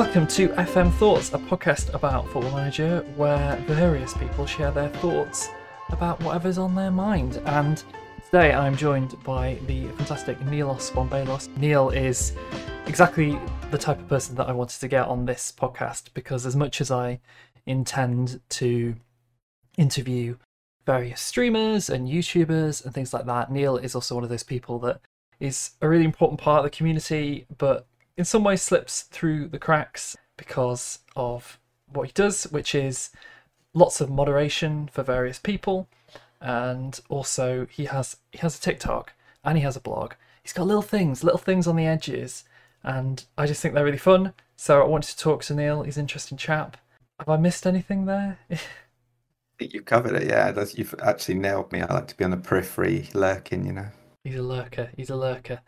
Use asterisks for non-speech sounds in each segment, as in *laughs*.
Welcome to FM Thoughts, a podcast about Football Manager where various people share their thoughts about whatever's on their mind. And today I'm joined by the fantastic Neilosbombeilos. Neil is exactly the type of person that I wanted to get on this podcast because, as much as I intend to interview various streamers and YouTubers and things like that, Neil is also one of those people that is a really important part of the community, but in some ways slips through the cracks because of what he does, which is lots of moderation for various people, and also he has he has a TikTok and he has a blog. He's got little things, little things on the edges, and I just think they're really fun. So I wanted to talk to Neil. He's an interesting chap. Have I missed anything there? *laughs* I think you've covered it. Yeah, that's, you've actually nailed me. I like to be on the periphery, lurking. You know. He's a lurker. He's a lurker.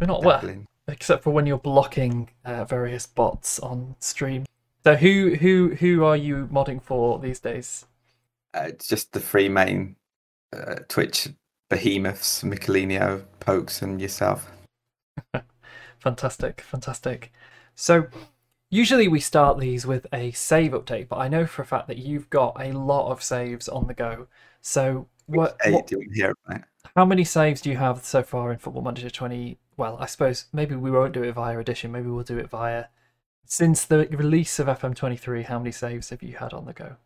We're not well except for when you're blocking uh, various bots on stream. So who who who are you modding for these days? Uh, it's just the three main uh, Twitch behemoths: Mikaelinho, Pokes, and yourself. *laughs* fantastic, fantastic. So usually we start these with a save update, but I know for a fact that you've got a lot of saves on the go. So what? what here, right? How many saves do you have so far in Football Manager 20 well, I suppose maybe we won't do it via edition. Maybe we'll do it via. Since the release of FM23, how many saves have you had on the go?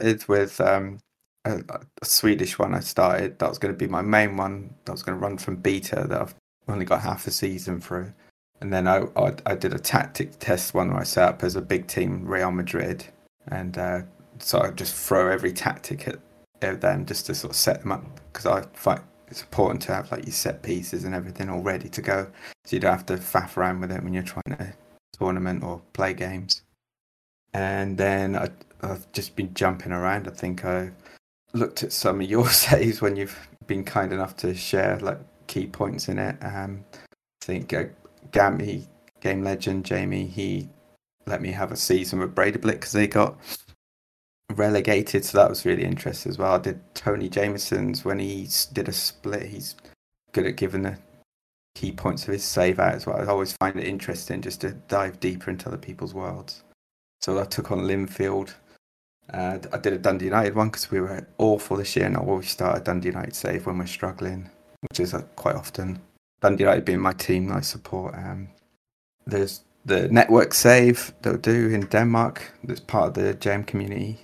It's with um, a, a, Swedish one I started. That was going to be my main one. That was going to run from beta. That I've only got half a season through. And then I, I, I did a tactic test one where I set up as a big team Real Madrid, and uh, so I just throw every tactic at them just to sort of set them up because I fight it's important to have like your set pieces and everything all ready to go, so you don't have to faff around with it when you're trying to tournament or play games. And then I, I've just been jumping around. I think I looked at some of your *laughs* saves when you've been kind enough to share like key points in it. Um, I think uh, Gammy, Game Legend, Jamie, he let me have a season with Breidablik because they got relegated, so that was really interesting as well. I did Tony Jameson's when he did a split. He's good at giving the key points of his save out as well. I always find it interesting just to dive deeper into other people's worlds. So I took on Linfield. Uh, I did a Dundee United one because we were awful this year, and I always start a Dundee United save when we're struggling, which is uh, quite often. Dundee United being my team I support. Um, there's the network save they'll do in Denmark. That's part of the JM community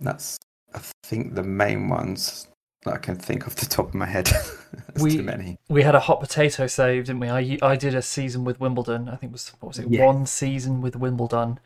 that's, I think, the main ones that I can think off the top of my head. *laughs* we, too many. We had a hot potato save, didn't we? I, I did a season with Wimbledon. I think it was what was it? Yeah. One season with Wimbledon,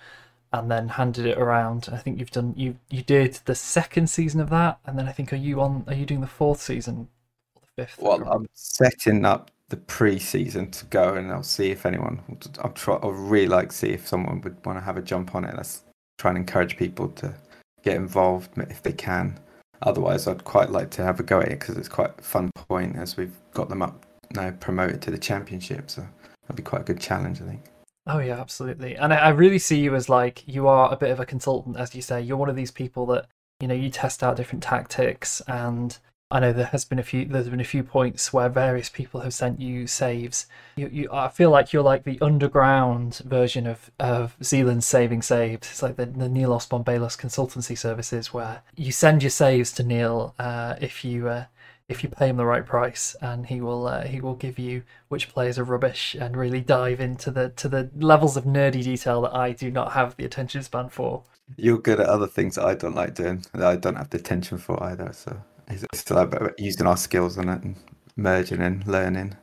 and then handed it around. I think you've done you you did the second season of that, and then I think are you on? Are you doing the fourth season? Or the fifth? Well, I'm setting up the pre-season to go, and I'll see if anyone. I'll try. I'll really like see if someone would want to have a jump on it. Let's try and encourage people to get involved if they can. Otherwise, I'd quite like to have a go at it because it's quite a fun point as we've got them up now promoted to the championship. So that'd be quite a good challenge, I think. Oh yeah, absolutely. And I, I really see you as like you are a bit of a consultant, as you say. You're one of these people that you know you test out different tactics and I know there has been a few. There's been a few points where various people have sent you saves. You, you, I feel like you're like the underground version of of Zealand's saving saves. It's like the the Neilosbombeilos consultancy services, where you send your saves to Neil uh, if you uh, if you pay him the right price, and he will uh, he will give you which players are rubbish and really dive into the to the levels of nerdy detail that I do not have the attention span for. You're good at other things that I don't like doing. That I don't have the attention for either. So it's still about using our skills on it and merging and learning.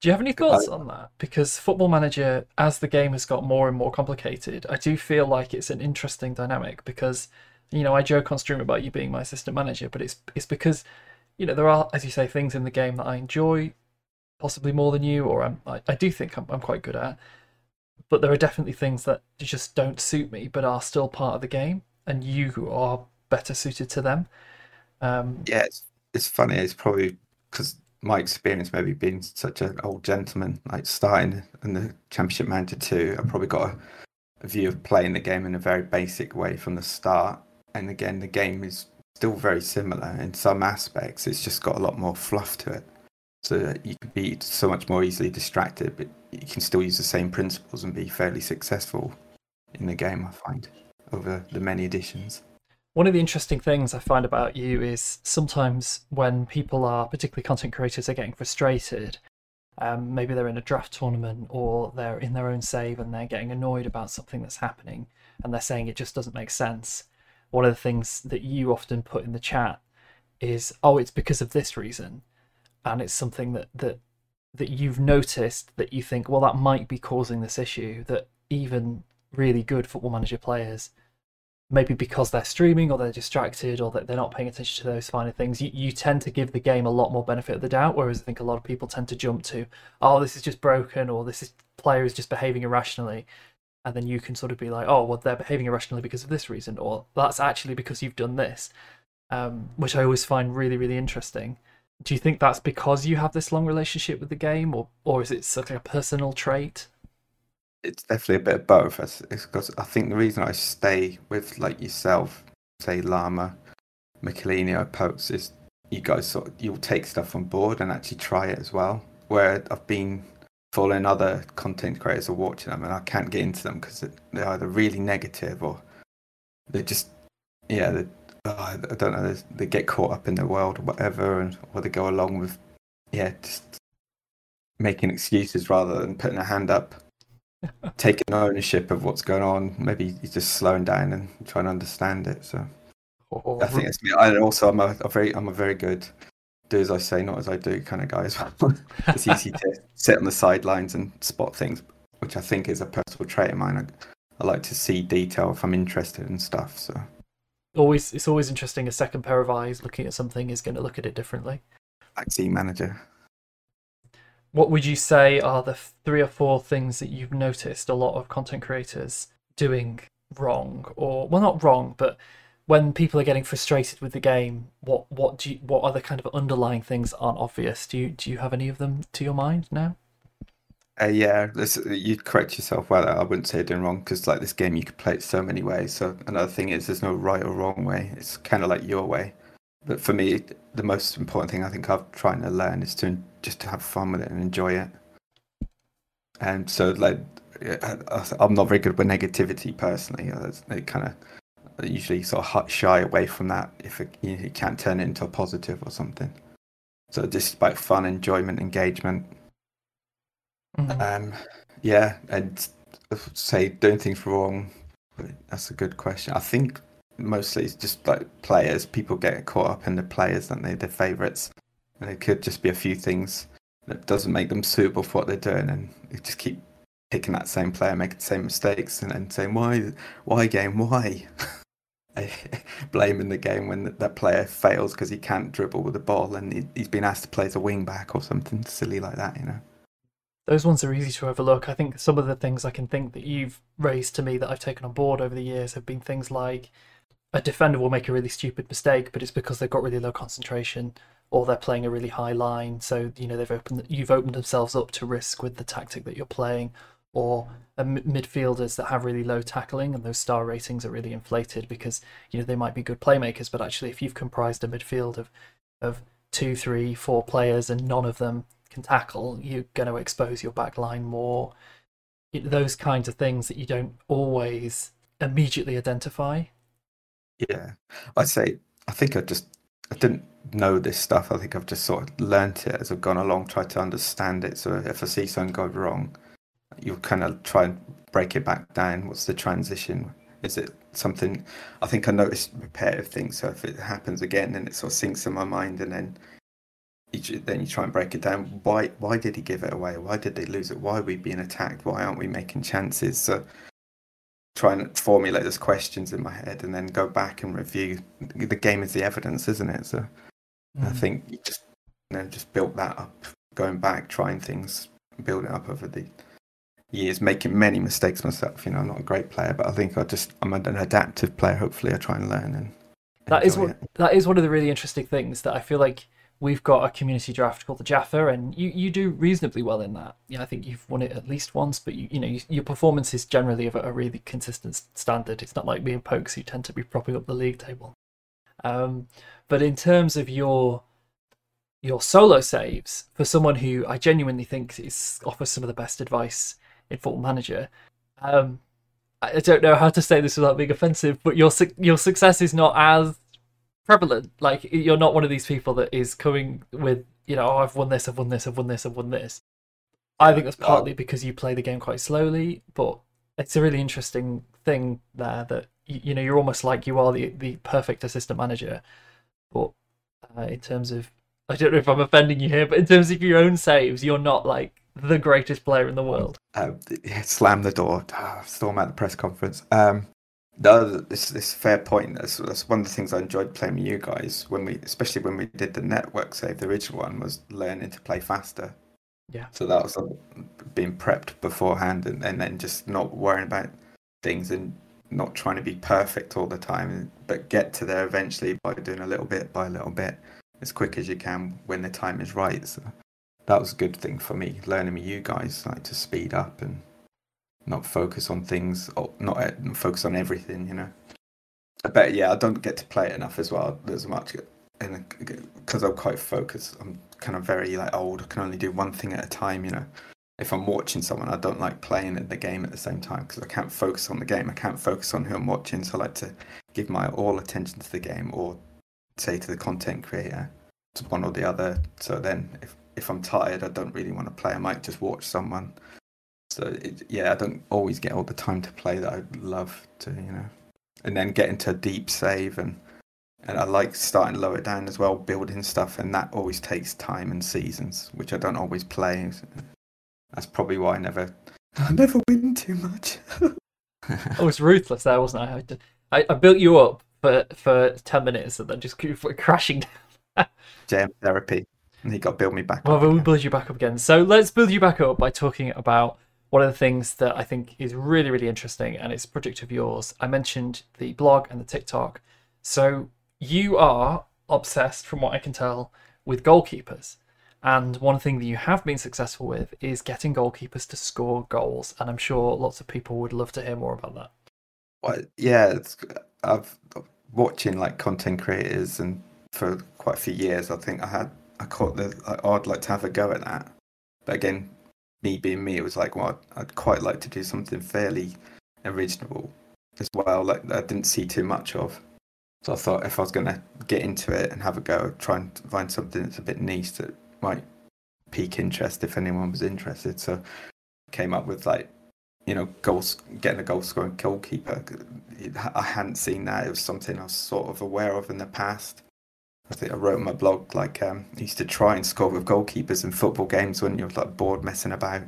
Do you have any thoughts on that? Because Football Manager, as the game has got more and more complicated, I do feel like it's an interesting dynamic because, you know, I joke on stream about you being my assistant manager, but it's it's because, you know, there are, as you say, things in the game that I enjoy, possibly more than you, or I'm, I, I do think I'm, I'm quite good at. But there are definitely things that just don't suit me, but are still part of the game, and you are better suited to them. Um, yeah, it's, it's funny. It's probably because my experience maybe being such an old gentleman, like starting in the Championship Manager 2, I probably got a, a, view of playing the game in a very basic way from the start. And again, the game is still very similar in some aspects. It's just got a lot more fluff to it. so you can be so much more easily distracted, but you can still use the same principles and be fairly successful in the game. I find over the many editions. One of the interesting things I find about you is sometimes when people are, particularly content creators, are getting frustrated. Um, maybe they're in a draft tournament or they're in their own save and they're getting annoyed about something that's happening and they're saying it just doesn't make sense. One of the things that you often put in the chat is, "Oh, it's because of this reason," and it's something that that that you've noticed that you think, well, that might be causing this issue. That even really good football manager players maybe because they're streaming or they're distracted or that they're not paying attention to those finer things, you, you tend to give the game a lot more benefit of the doubt. Whereas I think a lot of people tend to jump to, oh, this is just broken or this is, player is just behaving irrationally. And then you can sort of be like, oh, well, they're behaving irrationally because of this reason, or that's actually because you've done this, um, which I always find really, really interesting. Do you think that's because you have this long relationship with the game, or or is it of a personal trait? It's definitely a bit of both. It's because I think the reason I stay with like yourself, say Llama, Mikaelinho, Pokes, is you guys sort of, you'll take stuff on board and actually try it as well. Where I've been following other content creators or watching them, and I can't get into them because they're either really negative or they're just yeah, they oh, I don't know, they get caught up in the world or whatever, and or they go along with yeah, just making excuses rather than putting a hand up taking ownership of what's going on. Maybe he's just slowing down and trying to understand it. So I think it's me. And also, I'm a, a, very, I'm a very good do as I say, not as I do kind of guy as well. *laughs* it's easy to sit on the sidelines and spot things, which I think is a personal trait of mine. I, I like to see detail if I'm interested in stuff. So always, it's always interesting. A second pair of eyes looking at something is going to look at it differently. Vaccine manager what would you say are the three or four things that you've noticed a lot of content creators doing wrong? Or well not wrong but when people are getting frustrated with the game what what do you, what are the kind of underlying things aren't obvious? Do you do you have any of them to your mind now? Uh, yeah you correct yourself well i wouldn't say doing wrong because like this game you could play it so many ways. So another thing is there's no right or wrong way. It's kind of like your way. But for me, the most important thing I think I'm trying to learn is to just to have fun with it and enjoy it. And so, like, I'm not very good with negativity personally. It kind of usually sort of shy away from that if it, you, know, you can't turn it into a positive or something. So just about fun, enjoyment, engagement. Mm-hmm. Um, yeah, and say doing things wrong. That's a good question. I think mostly it's just like players. People get caught up in the players, don't they? Their favourites. And it could just be a few things that doesn't make them suitable for what they're doing, and they just keep picking that same player, making the same mistakes, and then saying, "Why, why game? Why?" *laughs* blaming the game when that player fails because he can't dribble with the ball and he's been asked to play as a wing back or something silly like that, you know. Those ones are easy to overlook. I think some of the things I can think that you've raised to me that I've taken on board over the years have been things like a defender will make a really stupid mistake, but it's because they've got really low concentration or they're playing a really high line. So you know they've opened you've opened themselves up to risk with the tactic that you're playing, or midfielders that have really low tackling and those star ratings are really inflated because you know they might be good playmakers, but actually if you've comprised a midfield of of two, three, four players and none of them can tackle, you're going to expose your back line more. Those kinds of things that you don't always immediately identify yeah, I'd say I think I just I didn't know this stuff. I think I've just sort of learnt it as I've gone along, tried to understand it. So if I see something go wrong, you kind of try and break it back down. What's the transition? Is it something? I think I noticed repetitive things. So if it happens again, then it sort of sinks in my mind, and then you, then you try and break it down. Why why did he give it away? Why did they lose it? Why are we being attacked? Why aren't we making chances? So try and formulate those questions in my head and then go back and review. The game is the evidence, isn't it? So mm. I think you just you know just built that up, going back, trying things, building up over the years, making many mistakes myself. You know, I'm not a great player, but I think I just I'm an adaptive player. Hopefully, I try and learn and. That is what it. that is one of the really interesting things that I feel like we've got a community draft called the Jaffa, and you, you do reasonably well in that. Yeah, I think you've won it at least once, but you, you know you, your performance is generally of a, really consistent standard. It's not like me and Pokes who tend to be propping up the league table. Um, but in terms of your your solo saves for someone who I genuinely think is offers some of the best advice in Football Manager. Um, I don't know how to say this without being offensive, but your your success is not as prevalent. Like you're not one of these people that is coming with you know oh, I've won this, I've won this, I've won this, I've won this. I think that's partly because you play the game quite slowly, but it's a really interesting thing there that you, you know you're almost like you are the the perfect assistant manager, but uh, in terms of I don't know if I'm offending you here, but in terms of your own saves, you're not like the greatest player in the world. Uh, *laughs* slam the door, oh, storm at the press conference. Um, no, this this fair point. That's, that's one of the things I enjoyed playing with you guys when we, especially when we did the network save. The original one was learning to play faster. Yeah. So that was being prepped beforehand, and, and then just not worrying about things and not trying to be perfect all the time, but get to there eventually by doing a little bit by a little bit as quick as you can when the time is right. So that was a good thing for me, learning with you guys, like to speed up and not focus on things, or not eh, focus on everything, you know. But yeah, I don't get to play it enough as well as much, and because I'm quite focused, I'm kind of very like old. I can only do one thing at a time, you know. If I'm watching someone, I don't like playing the game at the same time because I can't focus on the game. I can't focus on who I'm watching, so I like to give my all attention to the game or say to the content creator to one or the other. So then, if if I'm tired, I don't really want to play. I might just watch someone. So it, yeah, I don't always get all the time to play that I'd love to, you know. And then get into a deep save and and I like starting lower down as well, building stuff, and that always takes time and seasons, which I don't always play. That's probably why I never *laughs* I never win too much. *laughs* Oh, I was ruthless there, wasn't I? I, I built you up for for ten minutes and then just *laughs* crashing down. Jam therapy, and he got to build me back. Well, we'll build you back up again. So let's build you back up by talking about one of the things that I think is really really interesting, and it's a project of yours. I mentioned the blog and the TikTok. So you are obsessed, from what I can tell, with goalkeepers. And one thing that you have been successful with is getting goalkeepers to score goals. And I'm sure lots of people would love to hear more about that. Well, yeah, I've watching like content creators and for quite a few years. I think I had I caught the I'd like to have a go at that. But again, me being me, it was like, well, I'd quite like to do something fairly original as well. Like I didn't see too much of. So I thought if I was going to get into it and have a go, try and find something that's a bit niche that might pique interest if anyone was interested. So came up with like, you know, goals, getting a goal scoring goalkeeper. I hadn't seen that. It was something I was sort of aware of in the past. I think I wrote on my blog like um, I used to try and score with goalkeepers in football games when you're like bored messing about,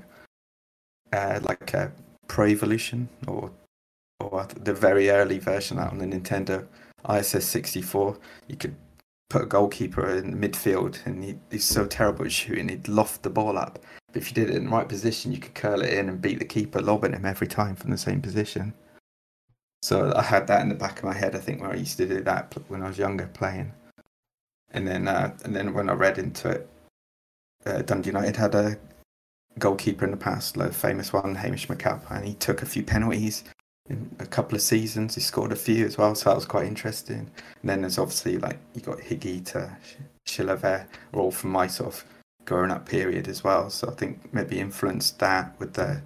uh, like uh, Pro Evolution or or the very early version out on the Nintendo ISS 64, you could put a goalkeeper in the midfield and he, he's so terrible at shooting, he'd loft the ball up. But if you did it in the right position, you could curl it in and beat the keeper, lobbing him every time from the same position. So I had that in the back of my head, I think, where I used to do that when I was younger playing. And then, uh, and then when I read into it, uh, Dundee United had a goalkeeper in the past, a famous one, Hamish McAlpine, and he took a few penalties in a couple of seasons. He scored a few as well, so that was quite interesting. And then there's obviously like you got Higuita, Chilavert, all from my sort of growing up period as well. So I think maybe influenced that with the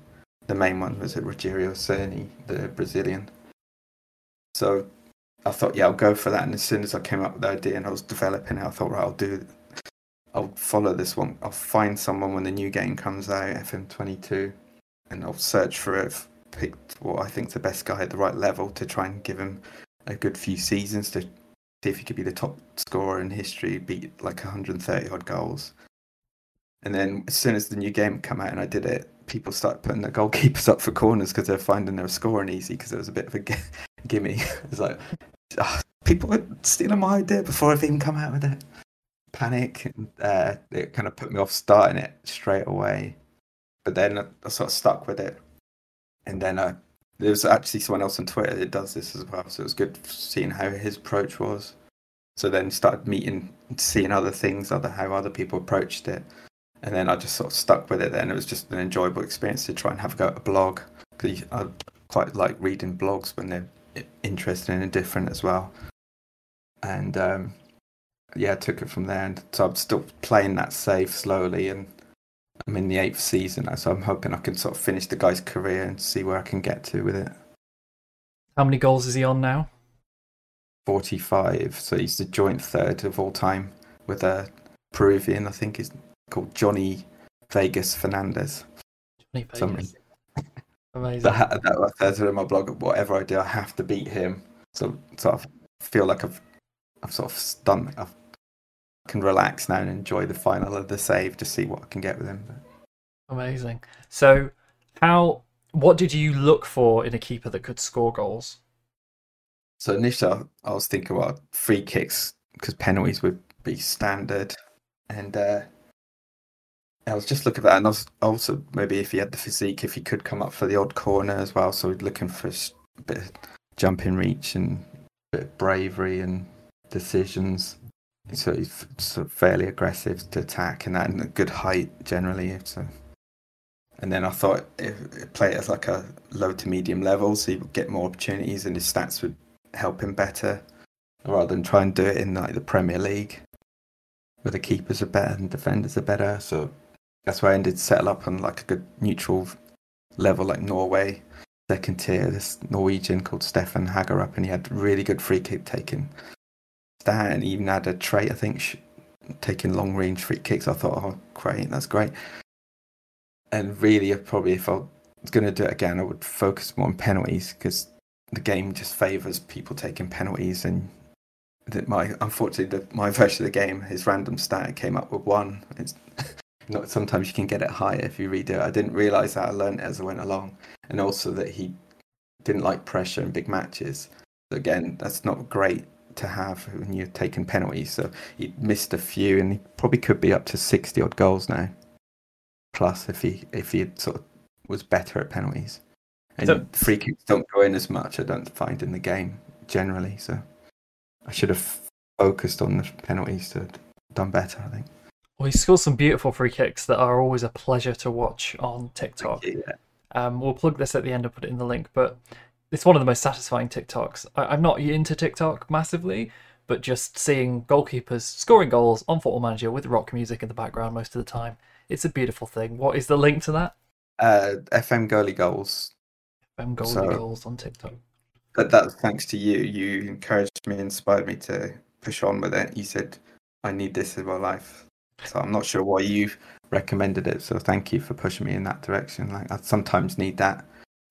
the main one was it Rogério Ceni, the Brazilian. So I thought, yeah, I'll go for that. And as soon as I came up with the idea and I was developing it, I thought, right, I'll do. I'll follow this one. I'll find someone when the new game comes out, FM22, and I'll search for it picked what I think the best guy at the right level to try and give him a good few seasons to see if he could be the top scorer in history, beat like 130 odd goals. And then as soon as the new game came out and I did it, people started putting the goalkeepers *laughs* up for corners because they're finding they were scoring easy because it was a bit of a *laughs* gimme. it's like oh, people were stealing my idea before I've even come out with it. Panic. Uh, it kind of put me off starting it straight away. But then I, I sort of stuck with it and then uh, there was actually someone else on Twitter that does this as well. So it was good seeing how his approach was. So then started meeting, seeing other things, other how other people approached it, and then I just sort of stuck with it. Then it was just an enjoyable experience to try and have a go at a blog because I quite like reading blogs when they're interesting and different as well. And um, yeah, I took it from there, and so I'm still playing that save slowly, and I'm in the eighth season now, so I'm hoping I can sort of finish the guy's career and see where I can get to with it. How many goals is he on now? 45, so he's the joint third of all time with a Peruvian, I think he's called Johnny Vegas Fernandez. Johnny Vegas. Amazing. That, that I said in my blog, whatever I do, I have to beat him. So sort of feel like I've I've sort of done. I've, I can relax now and enjoy the final of the save to see what I can get with him. Amazing. So, how? What did you look for in a keeper that could score goals? So initially, I was thinking about free kicks because penalties would be standard, and uh, I was just looking at that, and I was also maybe if he had the physique, if he could come up for the odd corner as well. So looking for a bit of jumping reach and a bit of bravery and decisions. So he's sort of fairly aggressive to attack and that, and a good height generally. So, and then I thought if play it as like a low to medium level, so he would get more opportunities and his stats would help him better, rather than try and do it in like the Premier League, where the keepers are better and defenders are better. So that's why I ended settle up on like a good neutral level like Norway, second tier. This Norwegian called Stefan Hagerup, and he had really good free kick taking that, and even had a trait I think sh- taking long range free kicks. I thought, oh great, that's great. And really, probably if I was going to do it again, I would focus more on penalties because the game just favors people taking penalties and that my unfortunately the, my version of the game his random stat came up with one it's *laughs* not sometimes you can get it higher if you redo it. I didn't realize that i learned it as i went along. And also that he didn't like pressure in big matches. So again that's not great to have when you're taking penalties. So he missed a few and he probably could be up to 60 odd goals now. Plus if he if he sort of was better at penalties. And So- free kicks don't go in as much i don't find in the game generally. So i should have focused on the penalties to have done better i think Well, he scores some beautiful free kicks that are always a pleasure to watch on TikTok. yeah Um, we'll plug this at the end and put it in the link, but it's one of the most satisfying TikToks. I- I'm not into TikTok massively, but just seeing goalkeepers scoring goals on Football Manager with rock music in the background most of the time, it's a beautiful thing. What is the link to that? uh, fm goalie goals Um, goalie So- goals on TikTok. But that's thanks to you. You encouraged me, inspired me to push on with it. You said, I need this in my life. So I'm not sure why you recommended it. So thank you for pushing me in that direction. Like I sometimes need that.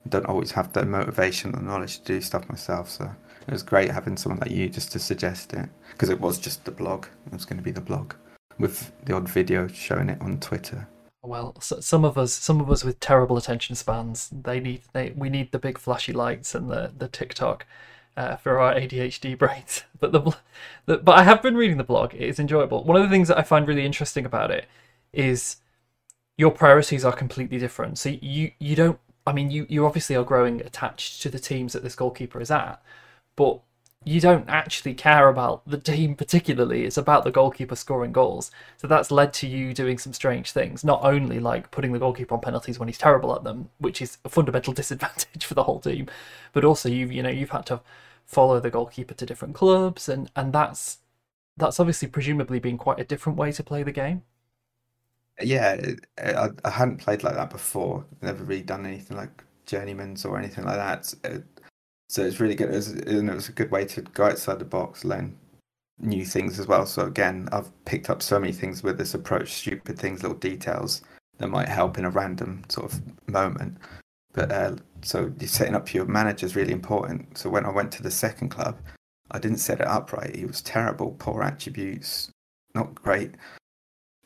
I don't always have the motivation or knowledge to do stuff myself. So it was great having someone like you just to suggest it. Because it was just the blog. It was going to be the blog with the odd video showing it on Twitter. Well, so, some of us, some of us with terrible attention spans, they need, they, we need the big flashy lights and the the TikTok uh, for our ADHD *laughs* brains. But the, the, but I have been reading the blog. It is enjoyable. One of the things that I find really interesting about it is your priorities are completely different. So you you don't. I mean, you you obviously are growing attached to the teams that this goalkeeper is at, but you don't actually care about the team particularly. It's about the goalkeeper scoring goals. So that's led to you doing some strange things. Not only like putting the goalkeeper on penalties when he's terrible at them, which is a fundamental *laughs* disadvantage for the whole team, but also you've you know you've had to follow the goalkeeper to different clubs, and and that's that's obviously presumably been quite a different way to play the game. Yeah, I, I hadn't played like that before. Never really done anything like journeymans or anything like that. So, it's really good. It was, and it was a good way to go outside the box, learn new things as well. So again, I've picked up so many things with this approach, stupid things, little details that might help in a random sort of moment. But uh, so setting up your manager is really important. So when I went to the second club, I didn't set it up right. He was terrible, poor attributes, not great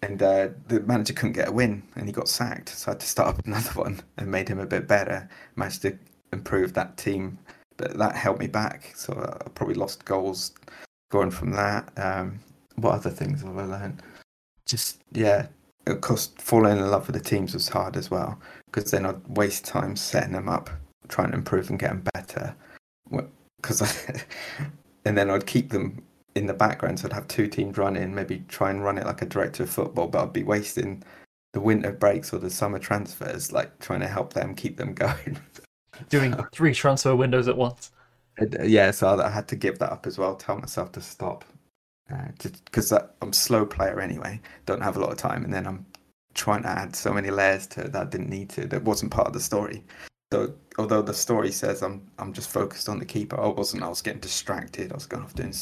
and uh, the manager couldn't get a win and he got sacked so i had to start up *laughs* another one and made him a bit better managed to improve that team but that held me back so i probably lost goals going from that um, what other things have i learned just yeah of course falling in love with the teams was hard as well because then i'd waste time setting them up trying to improve and get them better because *laughs* and then i'd keep them in the background. So I'd have two teams running, maybe try and run it like a director of football, but I'd be wasting the winter breaks or the summer transfers, like trying to help them keep them *laughs* going. Doing three transfer windows at once. Uh, yeah, so I had to give that up as well. Tell myself to stop. uh, just because I'm slow player anyway, don't have a lot of time, and then I'm trying to add so many layers to it that I didn't need to. That wasn't part of the story. So although the story says I'm I'm just focused on the keeper, I wasn't. I was getting distracted. I was going off doing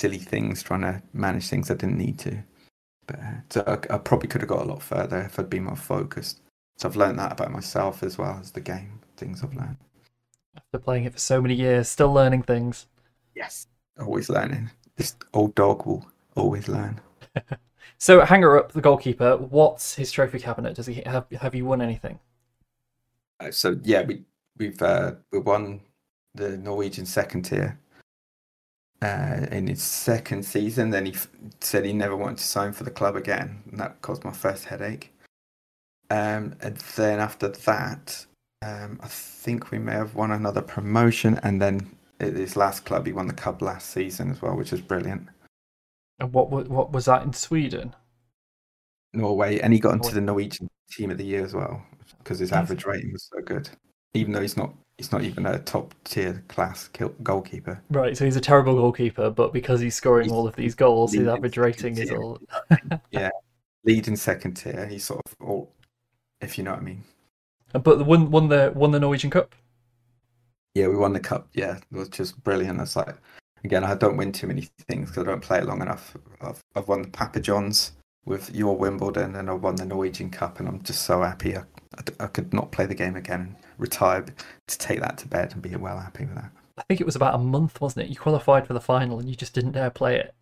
silly things, trying to manage things I didn't need to. But uh, so I, I, probably could have got a lot further if I'd been more focused. So I've learned that about myself as well as the game. Things I've learned after playing it for so many years, still learning things. Yes, always learning. This old dog will always learn. *laughs* so, Hagerup the goalkeeper. What's his trophy cabinet? Does he have? Have you won anything? Uh, so yeah, we we've uh, we won the Norwegian second tier uh, in his second season. Then he f- said he never wanted to sign for the club again, and that caused my first headache. Um, and then after that, um, I think we may have won another promotion, and then at his last club, he won the cup last season as well, which is brilliant. And what what was that in Sweden? Norway, and he got into the Norwegian team of the year as well because his average rating was so good. Even though he's not he's not even a top tier class goalkeeper. Right, so he's a terrible goalkeeper, but because he's scoring he's all of these goals, his average rating is all. *laughs* yeah, leading second tier. He's sort of all, if you know what I mean. But won won the won the Norwegian Cup. Yeah, we won the cup. Yeah, it was just brilliant. It's like again, I don't win too many things because I don't play it long enough. I've, I've won the Papa Johns with your Wimbledon, and I won the Norwegian Cup, and I'm just so happy. I, I, I could not play the game again and retire to take that to bed and be well happy with that. I think it was about a month, wasn't it? You qualified for the final and you just didn't dare play it.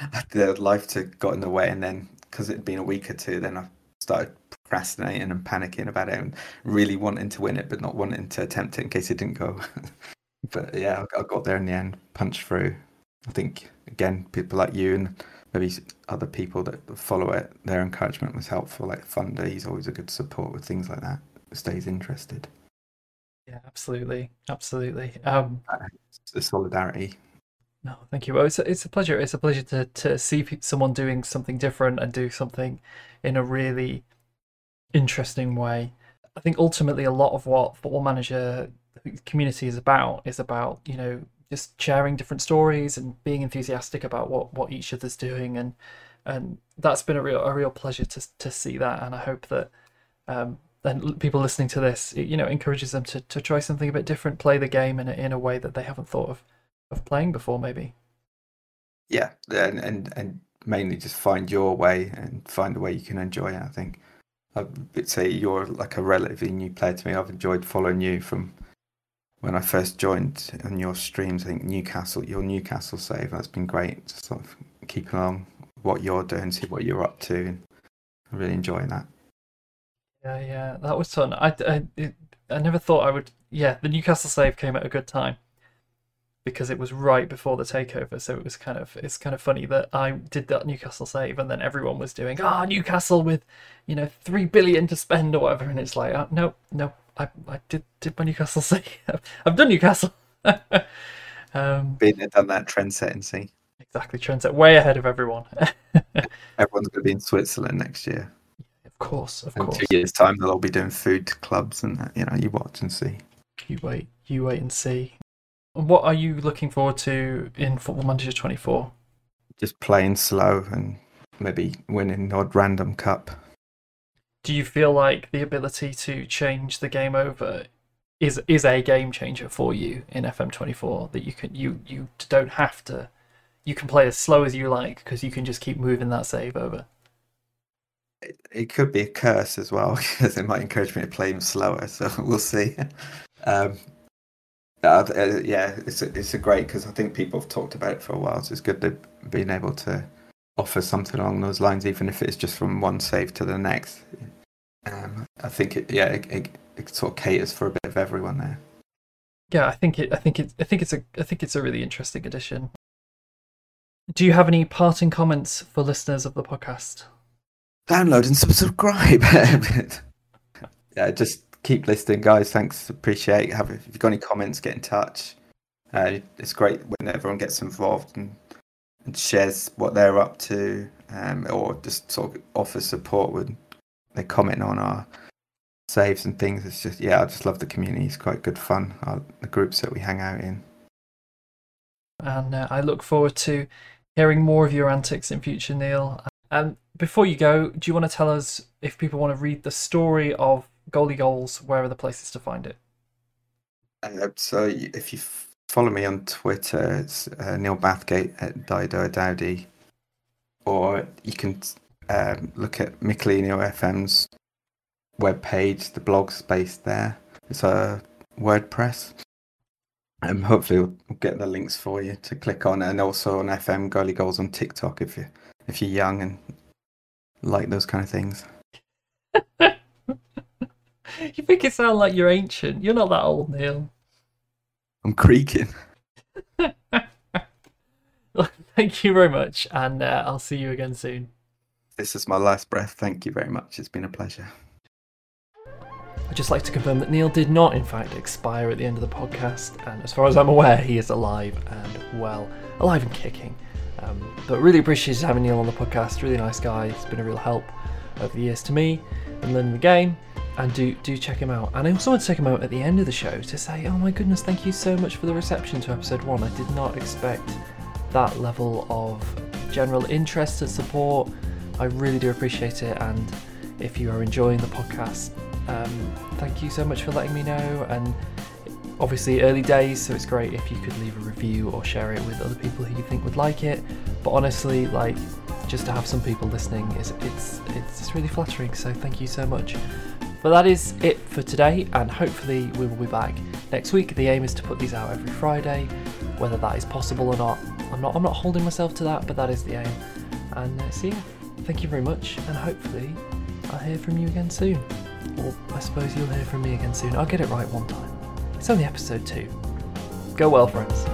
*laughs* the life to got in the way, and then because it had been a week or two, then I started procrastinating and panicking about it and really wanting to win it, but not wanting to attempt it in case it didn't go. *laughs* but yeah, I got there in the end, punched through. I think again, people like you and maybe other people that follow it, their encouragement was helpful. Like Thunder, he's always a good support with things like that. Stays interested. Yeah, absolutely, absolutely. Um, the solidarity. No, thank you. Well, it's a, it's a pleasure. It's a pleasure to to see someone doing something different and do something in a really interesting way. I think ultimately a lot of what Football Manager community is about is about you know just sharing different stories and being enthusiastic about what what each other's doing. And and that's been a real a real pleasure to to see that. And I hope that um then people listening to this you know encourages them to to try something a bit different play the game in a, in a way that they haven't thought of of playing before maybe. Yeah and and and mainly just find your way and find the way you can enjoy it I think I would say you're like a relatively new player to me. I've enjoyed following you from when I first joined on your streams. I think Newcastle, your Newcastle save, that's been great. To sort of keep along what you're doing, see what you're up to, and I'm really enjoying that. Yeah, yeah, that was fun. I, I, it, I never thought I would. Yeah, the Newcastle save came at a good time because it was right before the takeover. So it was kind of it's kind of funny that I did that Newcastle save, and then everyone was doing ah oh, Newcastle with, you know, three billion to spend or whatever, and it's like oh, no, no, I I did did my Newcastle *laughs* save. I've done Newcastle. *laughs* um, Been done that trend setting, see. Exactly, trend set way ahead of everyone. *laughs* Everyone's going to be in Switzerland next year. Of course, of course. in course. Two years' time, they'll all be doing food clubs, and that. you know, you watch and see. You wait, you wait and see. What are you looking forward to in Football Manager 24? Just playing slow and maybe winning odd random cup. Do you feel like the ability to change the game over is is a game changer for you in FM24 that you can you you don't have to you can play as slow as you like because you can just keep moving that save over. It, it could be a curse as well *laughs* because it might encourage me to play him slower. So we'll see. *laughs* Um, uh, uh, yeah, it's a, it's a great because I think people have talked about it for a while. So it's good to being able to offer something along those lines, even if it's just from one save to the next. Um, I think it, yeah, it, it, it, sort of caters for a bit of everyone there. Yeah, I think it. I think it. I think it's a. I think it's a really interesting addition. Do you have any parting comments for listeners of the podcast? Download and subscribe. *laughs* yeah, just keep listening, guys. Thanks, appreciate. Have if you've got any comments, get in touch. Uh, it's great when everyone gets involved and, and shares what they're up to, um, or just sort of offers support when they comment on our saves and things. It's just yeah, I just love the community. It's quite good fun. Our, the groups that we hang out in. And uh, I look forward to hearing more of your antics in future, Neil. And before you go, do you want to tell us if people want to read the story of Goalie Goals, where are the places to find it? Uh, so if you follow me on Twitter, it's uh, Neil Bathgate at Dido Dowdy, or you can um, look at Mikaelinho FM's webpage. The blog's based there. It's a WordPress. Um, hopefully we'll we'll get the links for you to click on, and also on FM Goalie Goals on TikTok if you if you're young and like those kind of things. You make it sound like you're ancient. You're not that old, Neil. I'm creaking. *laughs* Thank you very much, and uh, I'll see you again soon. This is my last breath. Thank you very much. It's been a pleasure. I'd just like to confirm that Neil did not, in fact, expire at the end of the podcast, and as far as I'm aware, he is alive and well, alive and kicking. Um, but really appreciate having Neil on the podcast. Really nice guy. He's been a real help over the years to me in learning the game. And do do check him out. And I also want to check him out at the end of the show to say, oh my goodness, thank you so much for the reception to episode one. I did not expect that level of general interest and support. I really do appreciate it. And if you are enjoying the podcast, um, thank you so much for letting me know. And obviously, early days, so it's great if you could leave a review or share it with other people who you think would like it. But honestly, like just to have some people listening is it's it's really flattering. So thank you so much. But that is it for today, and hopefully we will be back next week. The aim is to put these out every Friday. Whether that is possible or not, I'm not I'm not holding myself to that, but that is the aim. And uh, so thank you very much, and hopefully I'll hear from you again soon. Or I suppose you'll hear from me again soon. I'll get it right one time. It's only episode two. Go well, friends.